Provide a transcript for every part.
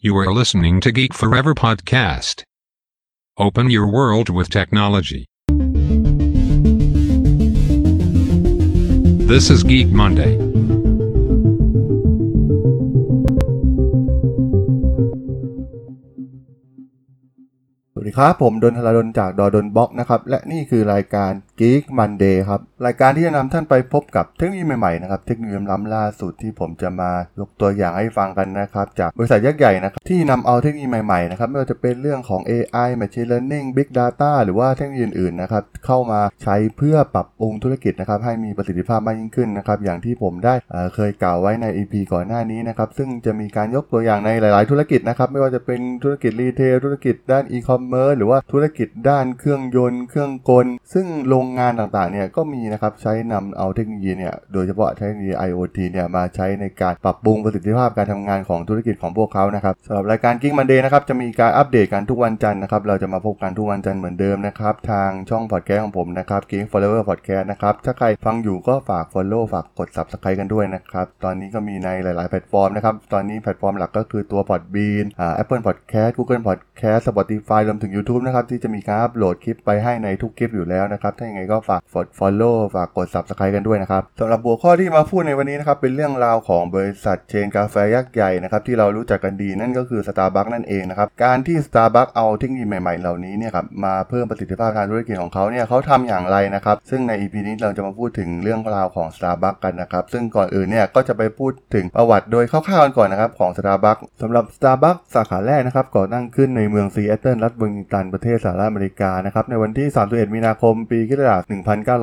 You are listening to Geek Forever podcast. Open your world with technology. This is Geek Monday. สวัสดีครับ ผมดนทลาดนจากดอดนบล็อกนะครับ และนี่คือรายการ Geek Monday ครับ รายการที่จะนำท่านไปพบกับเทคโนโลยีใหม่ๆนะครับ เทคโนโลยีล้ำล่าสุดที่ผมจะมายกตัวอย่างให้ฟังกันนะครับ จากบริษัทยักษ์ใหญ่นะครับ ที่นำเอาเทคโนโลยีใหม่ๆนะครับ ไม่ว่าจะเป็นเรื่องของ AI Machine Learning Big Data หรือว่าเทคโนโลยีอื่นๆนะครับ เข้ามาใช้เพื่อปรับปรุงธุรกิจนะครับ ให้มีประสิทธิภาพมากยิ่งขึ้นนะครับ อย่างที่ผมได้เคยกล่าวไว้ใน EP ก่อนหน้านี้นะครับ ซึ่งจะมีการยกตัวอย่างในหลาย ๆ ธุรกิจนะครับ ไม่ว่าจะเป็นธุรกิจ retail ธุรกิจด้านอีคอมเมิร์ซ หรือว่าธุรกิจด้านเครื่องยนต์ เครื่องกล ซึ่งโรงงานต่างๆเนี่ยก็มีนะครับใช้นำเอาเทคโนโลยีเนี่ยโดยเฉพาะเทคโนโลยี IoT เนี่ยมาใช้ในการปรับปรุงประสิทธิภาพการทำงานของธุรกิจของพวกเขานะครับสำหรับรายการ Geek Monday นะครับจะมีการอัปเดตกันทุกวันจันทร์นะครับเราจะมาพบกันทุกวันจันทร์เหมือนเดิมนะครับทางช่องพอดแคสต์ของผมนะครับ Geek Forever Podcast นะครับถ้าใครฟังอยู่ก็ฝาก Follow ฝากกด Subscribe กันด้วยนะครับตอนนี้ก็มีในหลาย ๆ แพลตฟอร์มนะครับตอนนี้แพลตฟอร์มหลักก็คือตัว Podbean อ่า Apple Podcast Google Podcast Spotify รวมถึง YouTube นะครับที่จะมีการอัปโหลดคลิปไปให้ในทุกคลิปอยู่แล้วนะครับถ้าอย่างไงก็ฝากกด Follow ฝากกด Subscribe กันด้วยนะครับสำหรับหัวข้อที่มาพูดในวันนี้นะครับเป็นเรื่องราวของบริษัทเชนกาแฟยักษ์ใหญ่นะครับที่เรารู้จักกันดีนั่นก็คือ Starbucks นั่นเองนะครับการที่ Starbucks เอาเทคโนโลยีใหม่ๆ เหล่านี้เนี่ยครับมาเพิ่มประสิทธิภาพทางธุรกิจของเขาเนี่ยเขาทำอย่างไรนะครับซึ่งใน EP นี้เราจะมาพูดถึงเรื่องราวของ Starbucks กันนะครับซึ่งก่อนอื่นเนี่ยก็จะไปพูดถึงประวัติโดยคร่าวๆกันก่อนนะครับของ Starbucks สำหรับ Starbucks สาขาแรกนะครับก่อตั้งขึ้นในเมืองซีแอตเทิลรัฐเวอร์มิงตันประเทศสหรัฐอเมริกานะครับในวันที่ 31 มีนาคมปีคศาช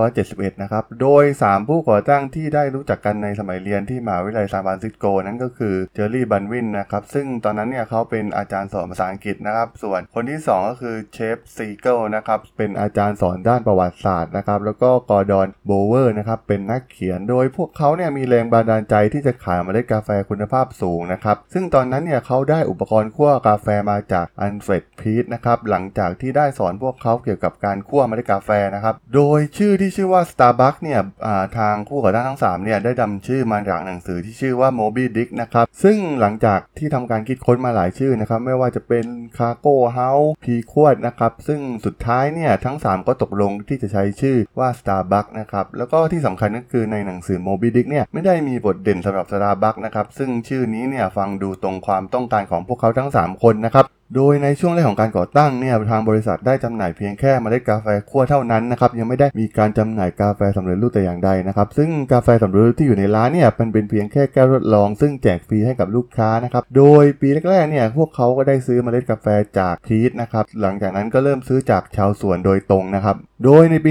1971 นะครับ โดย 3 ผู้ก่อตั้งที่ได้รู้จักกันในสมัยเรียนที่มหาวิทยาลัยซานฟรานซิสโกนั่นก็คือเจอร์รี่บัลด์วินนะครับ ซึ่งตอนนั้นเนี่ยเขาเป็นอาจารย์สอนภาษาอังกฤษนะครับ ส่วนคนที่ 2 ก็คือเซฟซีเกิลนะครับ เป็นอาจารย์สอนด้านประวัติศาสตร์นะครับ แล้วก็กอร์ดอนโบว์เกอร์นะครับ เป็นนักเขียน โดยพวกเขาเนี่ยมีแรงบันดาลใจที่จะขายเมล็ดกาแฟคุณภาพสูงนะครับ ซึ่งตอนนั้นเนี่ยเขาได้อุปกรณ์คั่วกาแฟมาจากอัลเฟรดพีทนะครับ หลังจากที่ได้สอนพวกเขาเกี่ยวกับการคั่วเมล็ดกาแฟนะครับโดยชื่อที่ชื่อว่า Starbucks เนี่ยาทางผู้ก่อตั้งทั้ง3เนี่ยได้ดำชื่อมาจากหนังสือที่ชื่อว่า Moby Dick นะครับ ซึ่งหลังจากที่ทำการคิดค้นมาหลายชื่อนะครับ ไม่ว่าจะเป็น Cargo House พีขวดนะครับ ซึ่งสุดท้ายเนี่ยทั้ง 3 ก็ตกลงที่จะใช้ชื่อว่า Starbucks นะครับ แล้วก็ที่สำคัญก็คือในหนังสือ Moby Dick เนี่ยไม่ได้มีบทเด่นสำหรับ Starbucks นะครับ ซึ่งชื่อนี้เนี่ยฟังดูตรงความต้องการของพวกเขาทั้ง 3 คนนะครับ โดยในช่วงแรกของการก่อตั้งเนี่ยทางบริษัทได้จำหน่ายเพียงแค่มเมล็ดกาแฟคั่วเท่านั้นนะครับยังไม่ได้มีการจำหน่ายกาแฟสำเร็จรูปแต่อย่างใดนะครับซึ่งกาแฟสำเร็จรูปที่อยู่ในร้านเนี่ยเป็นเป็นเพียงแค่แก้วทดลอง ซึ่งแจกฟรีให้กับลูกค้านะครับโดยปีแรกๆเนี่ยพวกเขาก็ได้ซื้อมเมล็ดกาแฟจากพีทนะครับหลังจากนั้นก็เริ่มซื้อจากชาวสวนโดยตรงนะครับโดยในปี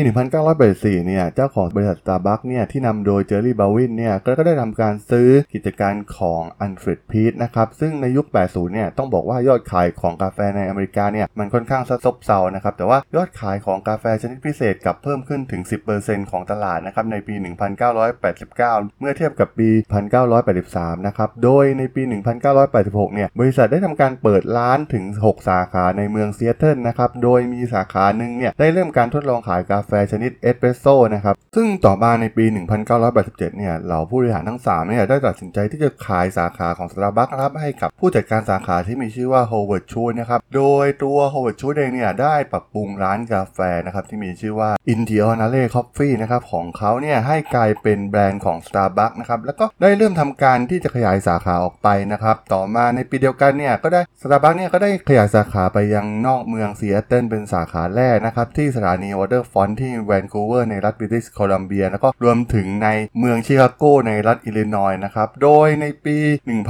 1984 เนี่ย เจ้าของบริษัท Starbucks เนี่ย ที่นำโดยเจอร์รี่ บัลด์วิน เนี่ย ก็ได้ทำการซื้อกิจการของอัลเฟรดพีทนะครับ ซึ่งในยุค 80 เนี่ย ต้องบอกว่ายอดขายของกาแฟในอเมริกา เนี่ย มันค่อนข้างซบเซานะครับ แต่ว่ายอดขายของกาแฟชนิดพิเศษกลับเพิ่มขึ้นถึง 10%ของตลาดนะครับ ในปี 1989 เมื่อเทียบกับปี 1983 นะครับ โดยในปี 1986 เนี่ย บริษัทได้ทำการเปิดร้านถึง 6 สาขาในเมืองซีแอตเทิลนะครับ โดยมีสาขาหนึ่งเนี่ย ได้เริ่มการทดลององขายกาแฟชนิดเอสเปรสโซ่นะครับ ซึ่งต่อมาในปี 1987 เนี่ย เหล่าผู้บริหารทั้ง 3 เนี่ย ได้ตัดสินใจที่จะขายสาขาของ Starbucks นะครับให้กับผู้จัดการสาขาที่มีชื่อว่า Howard Schultz นะครับ โดยตัว Howard Schultz เองเนี่ย ได้ปรับปรุงร้านกาแฟนะครับ ที่มีชื่อว่า Il Giornale Coffee นะครับของเขาเนี่ยให้กลายเป็นแบรนด์ของ Starbucks นะครับแล้วก็ได้เริ่มทำการที่จะขยายสาขาออกไปนะครับต่อมาในปีเดียวกันเนี่ยก็ได้ Starbucks เนี่ยก็ได้ขยายสาขาไปยังนอกเมืองซีแอตเทิลเป็นสาขาแรกนะครับที่สถานี Waterfront ที่แวนคูเวอร์ในรัฐบริติชโคลัมเบีย แล้วก็รวมถึงในเมืองชิคาโกในรัฐอิลลินอยส์นะครับ โดยในปี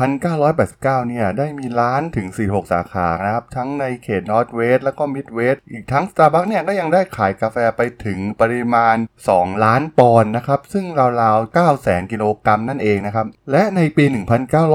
1989 เนี่ย ได้มีร้านถึง 46 สาขานะครับ ทั้งในเขต Northwest แล้วก็ Midwest อีกทั้ง Starbucks เนี่ยก็ยังได้ขายกาแฟไปถึงปริมาณ 2 ล้านปอนด์นะครับ ซึ่งราวๆ9แสนกิโลกรัมนั่นเองนะครับ และในปี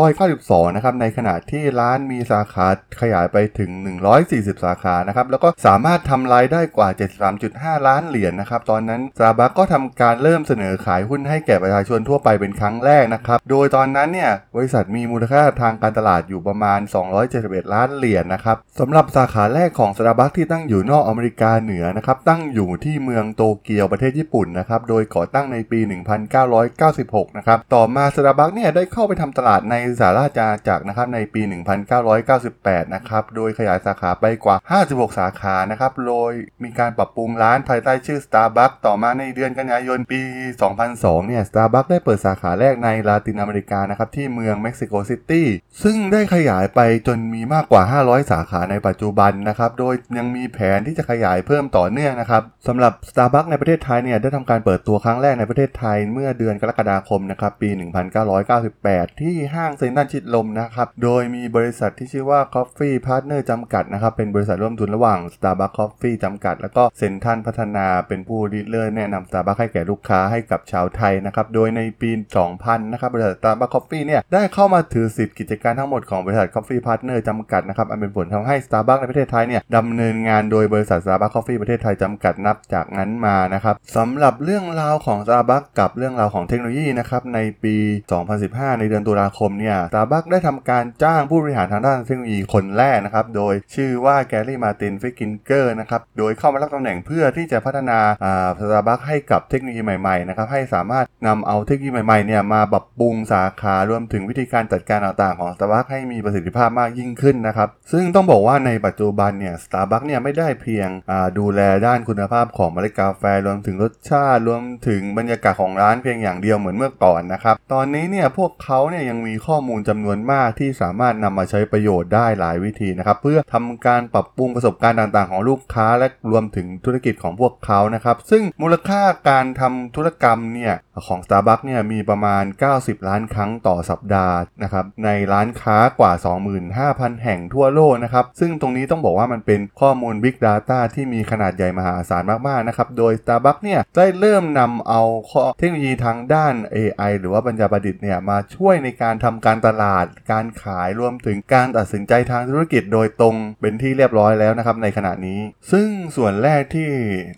1992 นะครับ ในขณะที่ร้านมีสาขาขยายไปถึง 140 สาขานะครับ แล้วก็สามารถทำรายได้กว่า 73.5 5 ล้านเหรียญนะครับ ตอนนั้น Starbucks ก็ทำการเริ่มเสนอขายหุ้นให้แก่ประชาชนทั่วไปเป็นครั้งแรกนะครับ โดยตอนนั้นเนี่ยบริษัทมีมูลค่าทางการตลาดอยู่ประมาณ 271 ล้านเหรียญนะครับสำหรับสาขาแรกของ Starbucks ที่ตั้งอยู่นอกอเมริกาเหนือนะครับตั้งอยู่ที่เมืองโตเกียวประเทศญี่ปุ่นนะครับโดยก่อตั้งในปี 1996 นะครับต่อมา Starbucks เนี่ยได้เข้าไปทำตลาดในสหราชอาณาจักรนะครับในปี 1998 นะครับโดยขยายสาขาไปกว่า 56 สาขานะครับโดยมีการปรับปรุงร้านภายใต้ชื่อ Starbucks ต่อมาในเดือนกันยายนปี 2002 เนี่ย Starbucks ได้เปิดสาขาแรกในลาตินอเมริกานะครับที่เมืองเม็กซิโกซิตี้ซึ่งได้ขยายไปจนมีมากกว่า 500 สาขาในปัจจุบันนะครับโดยยังมีแผนที่จะขยายเพิ่มต่อเนื่องนะครับสำหรับ Starbucks ในประเทศไทยเนี่ยได้ทำการเปิดตัวครั้งแรกในประเทศไทยเมื่อเดือนกรกฎาคมนะครับปี 1998 ที่ห้างเซ็นทรัลชิดลมนะครับโดยมีบริษัทที่ชื่อว่า Coffee Partner จำกัดนะครับเป็นบริษัทร่วมทุนระหว่าง Starbucks Coffee จำกัด แล้วก็เซ็นทรัลพัฒนาเป็นผู้ริเริ่มแนะนำ Starbucks ให้แก่ลูกค้าให้กับชาวไทยนะครับ โดยในปี 2000 นะครับบริษัท Starbucks Coffee เนี่ยได้เข้ามาถือสิทธิ์กิจการทั้งหมดของบริษัท Coffee Partner จำกัดนะครับ อันเป็นผลทำให้ Starbucks ในประเทศไทยเนี่ยดำเนินงานโดยบริษัท Starbucks Coffee ประเทศไทยจำกัดนับจากนั้นมานะครับสำหรับเรื่องราวของ Starbucks กับเรื่องราวของเทคโนโลยีนะครับในปี 2015 ในเดือนตุลาคมเนี่ย Starbucks ได้ทำการจ้างผู้บริหารทางด้านเทคโนโลยีคนแรกนะครับโดยชื่อว่าแกรี่มาตินฟลิกกินเกอร์นะครับโดยเข้ามารับตำแหน่งเพื่อที่ที่จะพัฒนาอ่า Starbucks ให้กับเทคโนโลยีใหม่ๆนะครับให้สามารถนำเอาเทคโนโลยีใหม่ๆเนี่ยมาปรับปรุงสาขารวมถึงวิธีการจัดการต่างๆของ Starbucks ให้มีประสิทธิภาพมากยิ่งขึ้นนะครับซึ่งต้องบอกว่าในปัจจุบันเนี่ย Starbucks เนี่ยไม่ได้เพียงอ่าดูแลด้านคุณภาพของเมล็ดกาแฟรวมถึงรสชาติรวมถึงบรรยากาศของร้านเพียงอย่างเดียวเหมือนเมื่อก่อนนะครับตอนนี้เนี่ยพวกเขาเนี่ยยังมีข้อมูลจำนวนมากที่สามารถนำมาใช้ประโยชน์ได้หลายวิธีนะครับเพื่อทำการปรับปรุงประสบการณ์ต่างๆ ของลูกค้าและรวมถึงธุรกิจของพวกเขานะครับ ซึ่งมูลค่าการทำธุรกรรมเนี่ย ของ Starbucks เนี่ยมีประมาณ 90 ล้านครั้งต่อสัปดาห์นะครับในร้านค้ากว่า 25,000 แห่งทั่วโลกนะครับซึ่งตรงนี้ต้องบอกว่ามันเป็นข้อมูล Big Data ที่มีขนาดใหญ่มหาศาลมากๆนะครับโดย Starbucks เนี่ยได้เริ่มนำเอาเทคโนโลยีทางด้าน AI หรือว่าปัญญาประดิษฐ์เนี่ยมาช่วยในการทำการตลาด การขายรวมถึงการตัดสินใจทางธุรกิจโดยตรงเป็นที่เรียบร้อยแล้วนะครับในขณะนี้ ซึ่งส่วนแรกที่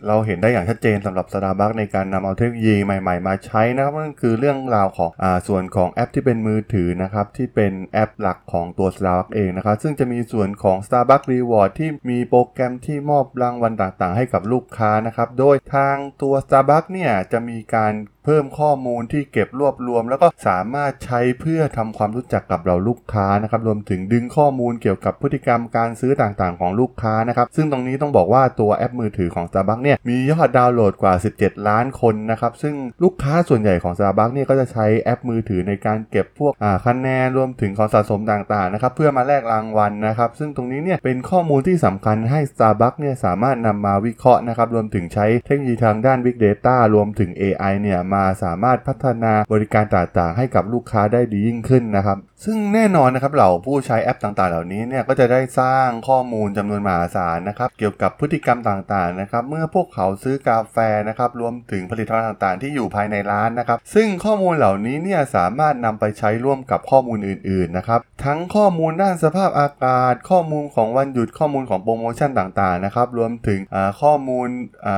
เราเห็นได้อย่างชัดเจนสำหรับ Starbucks ในการนำเอาเทคโนโลยีใหม่ ๆ มาใช้นะครับนั่นคือเรื่องราวของอ่าส่วนของแอปที่เป็นมือถือนะครับที่เป็นแอปหลักของตัว Starbucks เองนะครับซึ่งจะมีส่วนของ Starbucks Reward ที่มีโปรแกรมที่มอบรางวัลต่างๆ ให้กับลูกค้านะครับโดยทางตัว Starbucks เนี่ยจะมีการเพิ่มข้อมูลที่เก็บรวบรวม แล้วก็สามารถใช้เพื่อทำความรู้จักกับเราลูกค้านะครับรวมถึงดึงข้อมูลเกี่ยวกับพฤติกรรมการซื้อต่างๆ ของลูกค้านะครับซึ่งตรงนี้ต้องบอกว่าตัวแอปมือถือของ Starbucks เนี่ยมียอดดาวน์โหลดกว่า 17 ล้านคนนะครับซึ่งลูกค้าส่วนใหญ่ของ Starbucks เนี่ยก็จะใช้แอปมือถือในการเก็บพวกคะแนนรวมถึงของสะสมต่างๆนะครับเพื่อมาแลกรางวัลนะครับซึ่งตรงนี้เนี่ยเป็นข้อมูลที่สำคัญให้ Starbucks เนี่ยสามารถนำมาวิเคราะห์นะครับรวมถึงใช้เทคโนโลยีทางด้าน Big Data รวมถึง AI เนี่ยมาสามารถพัฒนาบริการต่างๆ ให้กับลูกค้าได้ดียิ่งขึ้นนะครับ ซึ่งแน่นอนนะครับเหล่าผู้ใช้แอปต่างๆ เหล่านี้เนี่ยก็จะได้สร้างข้อมูลจำนวนมหาศาลนะครับ เกี่ยวกับพฤติกรรมต่างๆนะครับเมื่อพวกเขาซื้อกาแฟนะครับรวมถึงผลิตภัณฑ์ต่างๆ ที่อยู่ภายในร้านนะครับ ซึ่งข้อมูลเหล่านี้เนี่ยสามารถนำไปใช้ร่วมกับข้อมูลอื่นๆนะครับทั้งข้อมูลด้านสภาพอากาศ ข้อมูลของวันหยุดข้อมูลของโปรโมชั่นต่างๆนะครับรวมถึงข้อมูล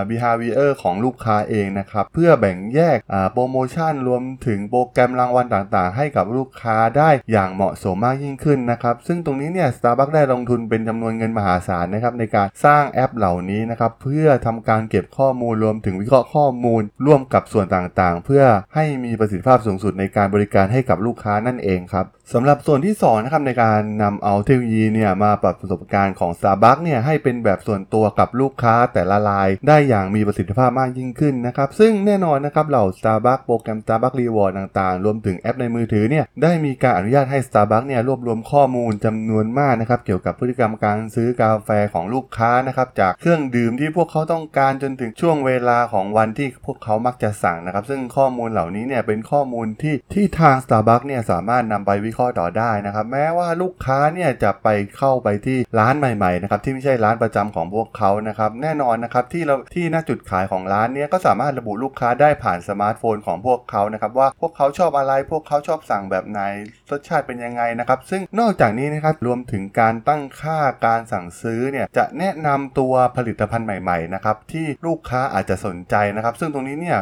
behavior ของลูกค้าเองนะครับเพื่อแบ่งแยกโปรโมชั่นรวมถึงโปรแกรมรางวัลต่างๆ ให้กับลูกค้าได้อย่างเหมาะสมมากยิ่งขึ้นนะครับซึ่งตรงนี้เนี่ย Starbucks ได้ลงทุนเป็นจำนวนเงินมหาศาลนะครับในการสร้างแอปเหล่านี้นะครับเพื่อทำการเก็บข้อมูลรวมถึงวิเคราะห์ข้อมูล ร่วมกับส่วนต่างๆ เพื่อให้มีประสิทธิภาพสูงสุดในการบริการให้กับลูกค้านั่นเองครับสำหรับส่วนที่2นะครับในการนำเอาเทคโนโลยีเนี่ยมาปรับประสบการณ์ของ Starbucks เนี่ยให้เป็นแบบส่วนตัวกับลูกค้าแต่ละราย ได้อย่างมีประสิทธิภาพมากยิ่งขึ้นนะครับซึ่งแน่นอนนะครับเหล่า Starbucks โปรแกรม Starbucks Reward ต่างๆ รวมถึงแอปในมือถือเนี่ยได้มีการอนุญาตให้ Starbucks เนี่ยรวบรวมข้อมูลจำนวนมากนะครับเกี่ยวกับพฤติกรรมการซื้อกาแฟของลูกค้านะครับจากเครื่องดื่มที่พวกเขาต้องการจนถึงช่วงเวลาของวันที่พวกเขามักจะสั่งนะครับซึ่งข้อมูลเหล่านี้เนี่ยเป็นข้อมูลที่ที่ทาง Starbucks เนี่ยสามารถนำไปวิเคราะห์ต่อได้นะครับแม้ว่าลูกค้าเนี่ยจะไปเข้าไปที่ร้านใหม่ๆนะครับที่ไม่ใช่ร้านประจำของพวกเขานะครับแน่นอนนะครับที่เราที่หน้าจุดขายของร้านเนี่ยก็สามารถระบุลูกค้าได้ผ่านสมาร์ทโฟนของพวกเขานะครับว่าพวกเขาชอบอะไรพวกเขาชอบสั่งแบบไหนรสชาติเป็นยังไงนะครับ ซึ่งนอกจากนี้นะครับรวมถึงการตั้งค่าการสั่งซื้อเนี่ยจะแนะนำตัวผลิตภัณฑ์ใหม่ๆนะครับที่ลูกค้าอาจจะสนใจนะครับ ซึ่งตรงนี้เนี่ย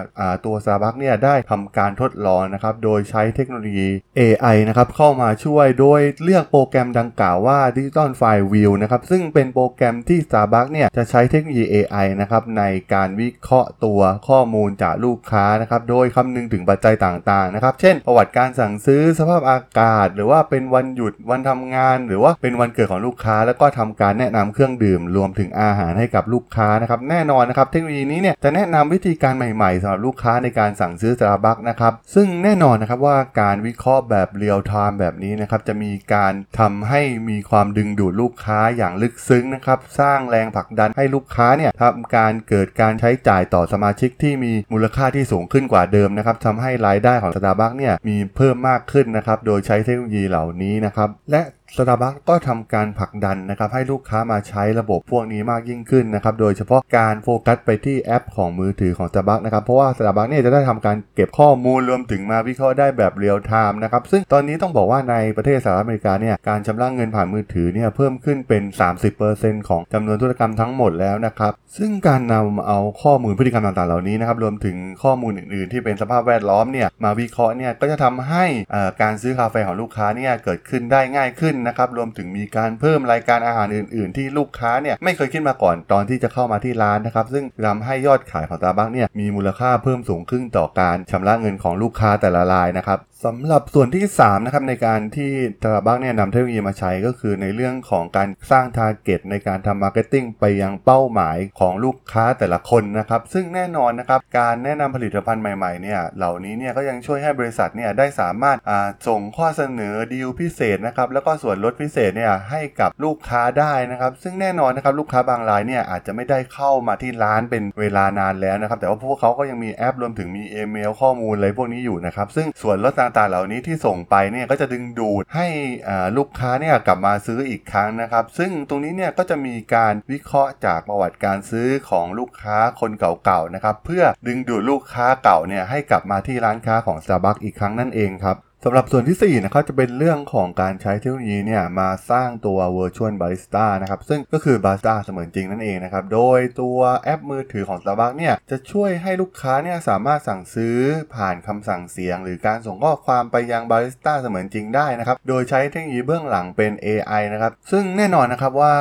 ตัว Starbucks เนี่ยได้ทำการทดลองนะครับโดยใช้เทคโนโลยี AI นะครับเข้ามาช่วยโดยเลือกโปรแกรมดังกล่าวว่า Digital File View นะครับซึ่งเป็นโปรแกรมที่ Starbucks เนี่ยจะใช้เทคโนโลยี AI นะครับในการวิเคราะห์ตัวข้อมูลจากลูกค้านะครับโดยคำนึงถึงปัจจัยต่างๆนะครับเช่น ประวัติการสั่งซื้อสภาพอากาศ หรือว่าเป็นวันหยุดวันทำงาน หรือว่าเป็นวันเกิดของลูกค้า แล้วก็ทำการแนะนำเครื่องดื่มรวมถึงอาหารให้กับลูกค้านะครับแน่นอนนะครับเทคโนโลยีนี้เนี่ยจะแนะนำวิธีการใหม่ๆสำหรับลูกค้าในการสั่งซื้อ Starbucks นะครับซึ่งแน่นอนนะครับว่าการวิเคราะห์แบบเรียลไทม์แบบนี้นะครับจะมีการทำให้มีความดึงดูดลูกค้าอย่างลึกซึ้งนะครับสร้างแรงผลักดันให้ลูกค้าเนี่ยทำการเกิดการใช้จ่ายต่อสมาชิกที่มีมูลค่าที่สูงขึ้นกว่าเดิมนะครับทำให้รายได้ของ Starbucks เนี่ยมีเพิ่มมากขึ้นนะครับโดยใช้เทคโนโลยีเหล่านี้นะครับ และ สตาร์บัคก็ทำการผลักดันนะครับให้ลูกค้ามาใช้ระบบพวกนี้มากยิ่งขึ้นนะครับโดยเฉพาะการโฟกัสไปที่แอปของมือถือของ Starbucks นะครับเพราะว่า Starbucks เนี่ยจะได้ทำการเก็บข้อมูลรวมถึงมาวิเคราะห์ได้แบบเรียลไทม์นะครับซึ่งตอนนี้ต้องบอกว่าในประเทศสหรัฐอเมริกาเนี่ยการชำระเงินผ่านมือถือเนี่ยเพิ่มขึ้นเป็น 30%ของจำนวนธุรกรรมทั้งหมดแล้วนะครับซึ่งการนำเอาข้อมูลพฤติกรรมต่างๆเหล่านี้นะครับรวมถึงข้อมูลอื่นๆ ที่เป็นสภาพแวดล้อมเนี่ยมาวิเคราะห์เนี่ยก็จะทำให้อ่อการซื้อคาเฟ่ของลูกค้าเนี่ยเกิดขึ้นได้ง่ายขึ้นนะครับรวมถึงมีการเพิ่มรายการอาหารอื่น ๆ ที่ลูกค้าเนี่ยไม่เคยคิดมาก่อนตอนที่จะเข้ามาที่ร้านนะครับซึ่งทำให้ยอดขายของตาบักเนี่ยมีมูลค่าเพิ่มสูงขึ้นต่อการชำระเงินของลูกค้าแต่ละรายนะครับ สำหรับส่วนที่ 3 นะครับในการที่ตลาบักเนี่ยนำเทคโนโลยีมาใช้ก็คือในเรื่องของการสร้าง target ในการทำ marketing ไปยังเป้าหมายของลูกค้าแต่ละคนนะครับ ซึ่งแน่นอนนะครับ การแนะนำผลิตภัณฑ์ใหม่ๆเนี่ยเหล่านี้เนี่ยก็ยังช่วยให้บริษัทเนี่ยได้สามารถส่งข้อเสนอดีลพิเศษนะครับแล้วก็ส่วนลดพิเศษเนี่ยให้กับลูกค้าได้นะครับ ซึ่งแน่นอนนะครับลูกค้าบางรายเนี่ยอาจจะไม่ได้เข้ามาที่ร้านเป็นเวลานานแล้วนะครับแต่ว่าพวกเขาก็ยังมีแอปรวมถึงมีอีเมลข้อมูลอะไรพวกนี้อยู่นะครับซึ่งส่วนลดต่างๆ เหล่านี้ที่ส่งไปเนี่ยก็จะดึงดูดให้ลูกค้าเนี่ยกลับมาซื้ออีกครั้งนะครับ ซึ่งตรงนี้เนี่ยก็จะมีการวิเคราะห์จากประวัติการซื้อของลูกค้าคนเก่าๆนะครับเพื่อดึงดูดลูกค้าเก่าเนี่ยให้กลับมาที่ร้านค้าของ Starbucks อีกครั้งนั่นเองครับ สำหรับส่วนที่ 4 นะครับจะเป็นเรื่องของการใช้เทคโนโลยีเนี่ยมาสร้างตัว Virtual Barista นะครับ ซึ่งก็คือ Barista เสมือนจริงนั่นเองนะครับ โดยตัวแอปมือถือของ Starbucks เนี่ยจะช่วยให้ลูกค้าเนี่ยสามารถสั่งซื้อผ่านคำสั่งเสียง หรือการส่งข้อความไปยัง Barista เสมือนจริงได้นะครับ โดยใช้เทคโนโลยีเบื้องหลังเป็น AI นะครับ ซึ่งแน่นอนนะครับว่า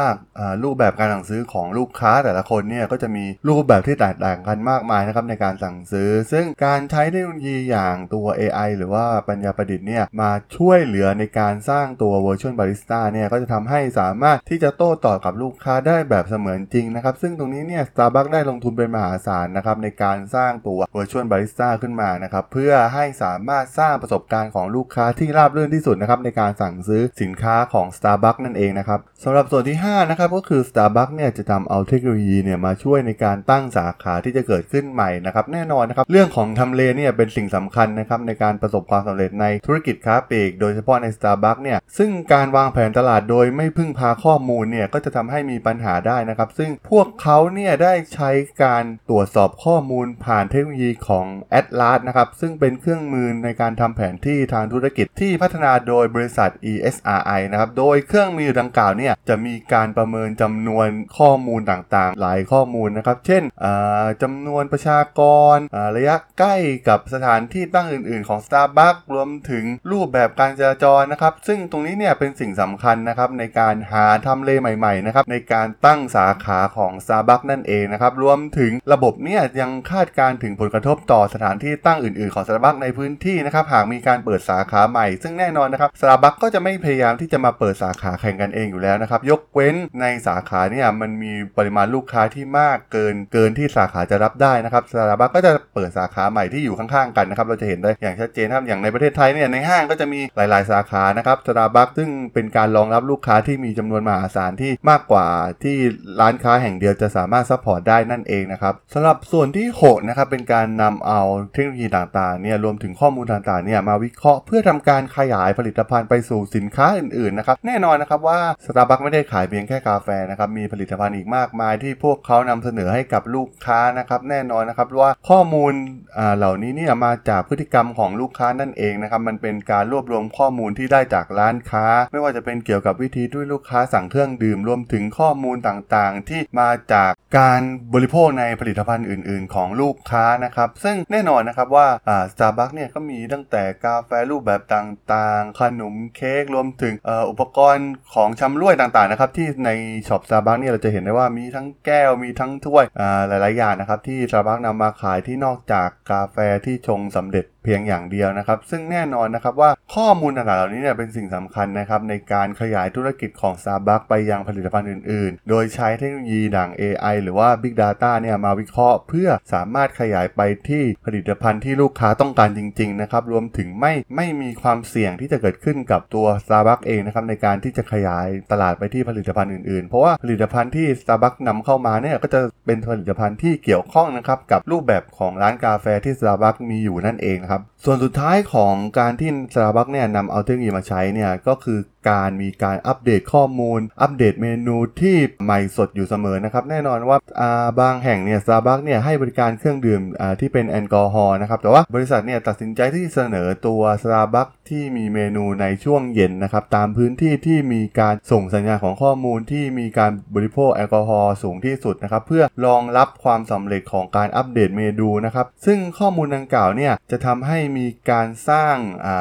รูปแบบการสั่งซื้อของลูกค้าแต่ละคนเนี่ยก็จะมีรูปแบบที่แตกต่างกันมากมายนะครับในการสั่งซื้อ ซึ่งการใช้เทคโนโลยีอย่างตัว AI หรือว่าปัญญาประดิษฐ์เนี่ยมาช่วยเหลือในการสร้างตัว Virtual Barista เนี่ยก็จะทำให้สามารถที่จะโต้ตอบกับลูกค้าได้แบบเสมือนจริงนะครับ ซึ่งตรงนี้เนี่ย Starbucks ได้ลงทุนเป็นมหาศาลนะครับในการสร้างตัว Virtual Barista ขึ้นมานะครับเพื่อให้สามารถสร้างประสบการณ์ของลูกค้าที่ราบรื่นที่สุดนะครับในการสั่งซื้อสินค้าของ Starbucks นั่นเองนะครับสำหรับส่วนที่5นะครับก็คือ Starbucks เนี่ยจะทำเอาเทคโนโลยีเนี่ยมาช่วยในการตั้งสาขาที่จะเกิดขึ้นใหม่นะครับแน่นอนนะครับเรื่องของทำเลเนี่ยเป็นสิ่งสำคัญนะครับในการประสบความสำเร็จในธุรกิจค้าปลีกโดยเฉพาะใน Starbucks เนี่ยซึ่งการวางแผนตลาดโดยไม่พึ่งพาข้อมูลเนี่ยก็จะทำให้มีปัญหาได้นะครับ ซึ่งพวกเขาเนี่ยได้ใช้การตรวจสอบข้อมูลผ่านเทคโนโลยีของ Atlas นะครับซึ่งเป็นเครื่องมือในการทำแผนที่ทางธุรกิจที่พัฒนาโดยบริษัท ESRI นะครับโดยเครื่องมือดังกล่าวเนี่ยจะมีการประเมินจำนวนข้อมูลต่างๆ หลายข้อมูลนะครับ เช่นอ่าจำนวนประชากรระยะใกล้กับสถานที่ตั้งอื่น ๆ ของ Starbucks รวมถึงถึงรูปแบบการจราจรนะครับ ซึ่งตรงนี้เนี่ยเป็นสิ่งสำคัญนะครับในการหาทำเลใหม่ๆนะครับในการตั้งสาขาของ Starbucks นั่นเองนะครับรวมถึงระบบเนี่ยยังคาดการณ์ถึงผลกระทบต่อสถานที่ตั้งอื่นๆของ Starbucks ในพื้นที่นะครับหากมีการเปิดสาขาใหม่ ซึ่งแน่นอนนะครับ Starbucks ก็จะไม่พยายามที่จะมาเปิดสาขาแข่งกันเองอยู่แล้วนะครับยกเว้นในสาขาเนี่ยมันมีปริมาณลูกค้าที่มากเกินเกินที่สาขาจะรับได้นะครับ Starbucks ก็จะเปิดสาขาใหม่ที่อยู่ข้างๆกันนะครับเราจะเห็นได้อย่างชัดเจนครับอย่างในประเทศไทยเนี่ยในห้างก็จะมีหลาย ๆ สาขานะครับ Starbucks ซึ่งเป็นการรองรับลูกค้าที่มีจำนวนมหาศาลที่มากกว่าที่ร้านค้าแห่งเดียวจะสามารถ support ได้นั่นเองนะครับสำหรับส่วนที่6นะครับเป็นการนำเอาเทคโนโลยีต่างๆเนี่ยรวมถึงข้อมูลต่างๆเนี่ยมาวิเคราะห์เพื่อทำการขยายผลิตภัณฑ์ไปสู่สินค้าอื่นๆนะครับแน่นอนนะครับว่า Starbucks ไม่ได้ขายเพียงแค่กาแฟนะครับมีผลิตภัณฑ์อีกมากมายที่พวกเขานำเสนอให้กับลูกค้านะครับแน่นอนนะครับว่าข้อมูลอ่าเหล่านี้เนี่ยมาจากพฤติกรรมของลูกค้านั่นเองนะครับมันเป็นการรวบรวมข้อมูลที่ได้จากร้านค้า ไม่ว่าจะเป็นเกี่ยวกับวิธีที่ลูกค้าสั่งเครื่องดื่มรวมถึงข้อมูลต่างๆ ที่มาจากการบริโภคในผลิตภัณฑ์อื่น ๆ ของลูกค้านะครับ ซึ่งแน่นอนนะครับว่าอ่าสตาร์บัคเนี่ยก็มีตั้งแต่กาแฟรูปแบบต่างๆ ขนมเค้กรวมถึงออุปกรณ์ของชำร่วยต่างๆนะครับที่ใน shop Starbucks เนี่ยเราจะเห็นได้ว่ามีทั้งแก้วมีทั้งถ้วยหลายๆอย่างนะครับที่สตาร์บัคนำมาขายที่นอกจากกาแฟที่ชงสำเร็จเพียงอย่างเดียวนะครับ ซึ่งแน่นอนนะครับว่าข้อมูลต่างๆเหล่านี้เนี่ยเป็นสิ่งสำคัญนะครับในการขยายธุรกิจของ Starbucks ไปยังผลิตภัณฑ์อื่นๆ โดยใช้เทคโนโลยีดัง AI หรือว่า Big Data เนี่ยมาวิเคราะห์ เพื่อสามารถขยายไปที่ผลิตภัณฑ์ที่ลูกค้าต้องการจริง ๆ นะครับ รวมถึงไม่ไม่มีความเสี่ยงที่จะเกิดขึ้นกับตัว Starbucks เองนะครับในการที่จะขยายตลาดไปที่ผลิตภัณฑ์อื่นๆ เพราะว่าผลิตภัณฑ์ที่ Starbucks นำเข้ามาเนี่ยก็จะเป็นผลิตภัณฑ์ที่เกี่ยวข้องนะครับกับรูปแบบของร้านกาแฟที่ Starbucks มีอยู่นั่นเองครับครับ. ส่วนสุดท้ายของการที่ Starbucks เนี่ยนำเอาเทคโนโลยีมาใช้เนี่ยก็คือการมีการอัปเดตข้อมูล อัปเดตเมนูที่ใหม่สดอยู่เสมอนะครับ แน่นอนว่าาบางแห่งเนี่ย Starbucks เนี่ยให้บริการเครื่องดื่มอ่าที่เป็นแอลกอฮอล์นะครับ แต่ว่าบริษัทเนี่ยตัดสินใจที่เสนอตัว Starbucks ที่มีเมนูในช่วงเย็นนะครับ ตามพื้นที่ที่มีการส่งสัญญาณของข้อมูลที่มีการบริโภคแอลกอฮอล์สูงที่สุดนะครับ เพื่อรองรับความสำเร็จของการอัปเดตเมนูนะครับซึ่งข้อมูลดังกล่าวเนี่ยจะทำให้มีการสร้าง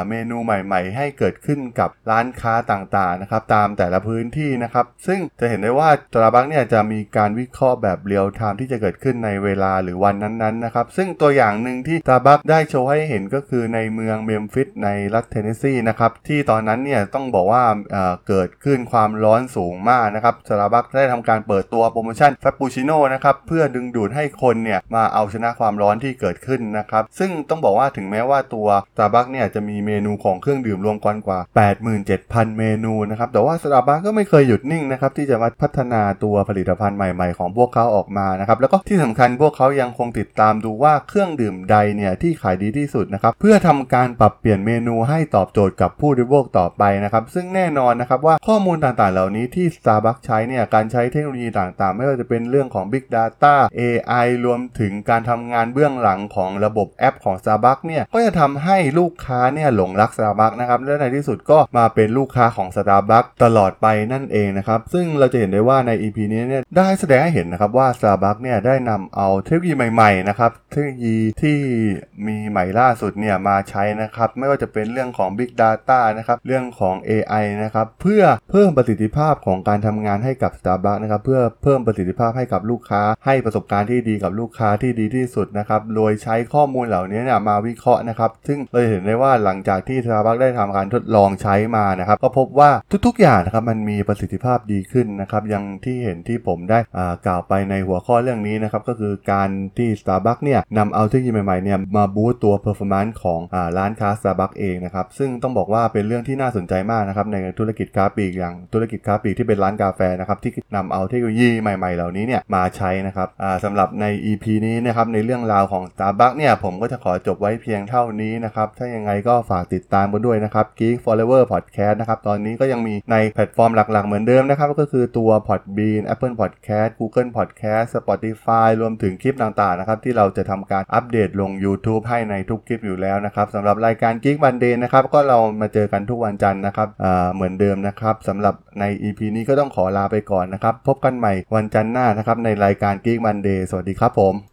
เมนูใหม่ๆ ให้เกิดขึ้นกับร้านค้าต่างๆนะครับตามแต่ละพื้นที่นะครับ ซึ่งจะเห็นได้ว่าตราบักเนี่ยจะมีการวิเคราะห์แบบเรียลไทม์ที่จะเกิดขึ้นในเวลาหรือวันนั้นๆนะครับ ซึ่งตัวอย่างหนึ่งที่ตราบักได้โชว์ให้เห็นก็คือในเมืองเมมฟิสในรัฐเทนเนสซีนะครับที่ตอนนั้นเนี่ยต้องบอกว่าเเกิดขึ้นความร้อนสูงมากนะครับสตาร์บัคได้ทำการเปิดตัวโปรโมชั่น Frappuccino นะครับเพื่อดึงดูดให้คนเนี่ยมาเอาชนะความร้อนที่เกิดขึ้นนะครับซึ่งต้องบอกว่าถึงแม้ว่าตัวสตาร์บัคเนี่ยจะมีเมนูของเครื่องดื่มรวมกันกว่า 87,000 เมนูนะครับ แต่ว่าสตาร์บัคก็ไม่เคยหยุดนิ่งนะครับที่จะมาพัฒนาตัวผลิตภัณฑ์ใหม่ๆ ของพวกเขาออกมานะครับ แล้วก็ที่สำคัญพวกเขายังคงติดตามดูว่าเครื่องดื่มใดเนี่ยที่ขายดีที่สุดนะครับ เพื่อทำการปรับเปลี่ยนเมนูให้ตอบโจทย์กับผู้บริโภคต่อไปนะครับ ซึ่งแน่นอนนะครับว่าข้อมูลต่างๆ เหล่านี้ที่ Starbucks ใช้เนี่ยการใช้เทคโนโลยีต่างๆ ไม่ว่าจะเป็นเรื่องของ Big Data AI รวมถึงการทำงานเบื้องหลังของระบบแอปของ Starbucks เนี่ยก็จะทำให้ลูกค้าเนี่ยหลงรัก Starbucks นะครับและในที่สุดก็มาเป็นลูกค้าของ Starbucks ตลอดไปนั่นเองนะครับซึ่งเราจะเห็นได้ว่าใน EP นี้เนี่ยได้แสดงให้เห็นนะครับว่า Starbucks เนี่ยได้นำเอาเทคโนโลยีใหม่ๆนะครับเทคโนโลยีที่มีใหม่ล่าสุดเนี่ยมาใช้นะครับไม่ว่าจะเป็นเรื่องของ Big Data นะครับเรื่องของ AI นะครับเพื่อเพิ่มประสิทธิภาพของการทำงานให้กับ Starbucks นะครับเพื่อเพิ่มประสิทธิภาพให้กับลูกค้า ให้ประสบการณ์ที่ดีกับลูกค้าที่ดีที่สุดนะครับโดยใช้ข้อมูลเหล่านี้เนี่ยมาวิเคราะห์นะครับซึ่งเราเห็นได้ว่าหลังจากที่ Starbucks ได้ทำการทดลองใช้มานะครับ ก็พบว่าทุกๆอย่างนะครับมันมีประสิทธิภาพดีขึ้นนะครับย่างที่เห็นที่ผมได้กล่าวไปในหัวข้อเรื่องนี้นะครับก็คือการที่ Starbucks เนี่ยนำเอาเทคโนโลยีใหม่ๆเนี่ยมาบูสต์ตัว performance ของอร้านค้า Starbucks เองนะครับซึ่งต้องบอกว่าเป็นเรื่องที่น่าสนใจมากนะครับในธุรกิจค้าปลีกอย่างธุรกิจค้าปลีกที่เป็นร้านกาแฟนะครับที่นำเอาเทคโนโลยีใหม่ๆ เหล่านี้เนี่ยมาใช้นะครับสำหรับใน EP นี้นะครับในเรื่องราวของ Starbucks เนี่ยผมก็จะขอจบไว้เพียงเท่านี้นะครับ ถ้ายังไงก็ฝากติดตามกันด้วยนะครับ Geek Forever Podcast นะครับ ตอนนี้ก็ยังมีในแพลตฟอร์มหลักๆ เหมือนเดิมนะครับ ก็คือตัว Podbean Apple Podcast Google Podcast Spotify รวมถึงคลิปต่างๆนะครับ ที่เราจะทำการอัปเดตลง YouTube ให้ในทุกคลิปอยู่แล้วนะครับสำหรับรายการ Geek Monday นะครับ ก็เรามาเจอกันทุกวันจันทร์นะครับเหมือนเดิมนะครับสำหรับใน EP นี้ก็ต้องขอลาไปก่อนนะครับ พบกันใหม่วันจันทร์หน้านะครับในรายการ Geek Monday สวัสดีครับผม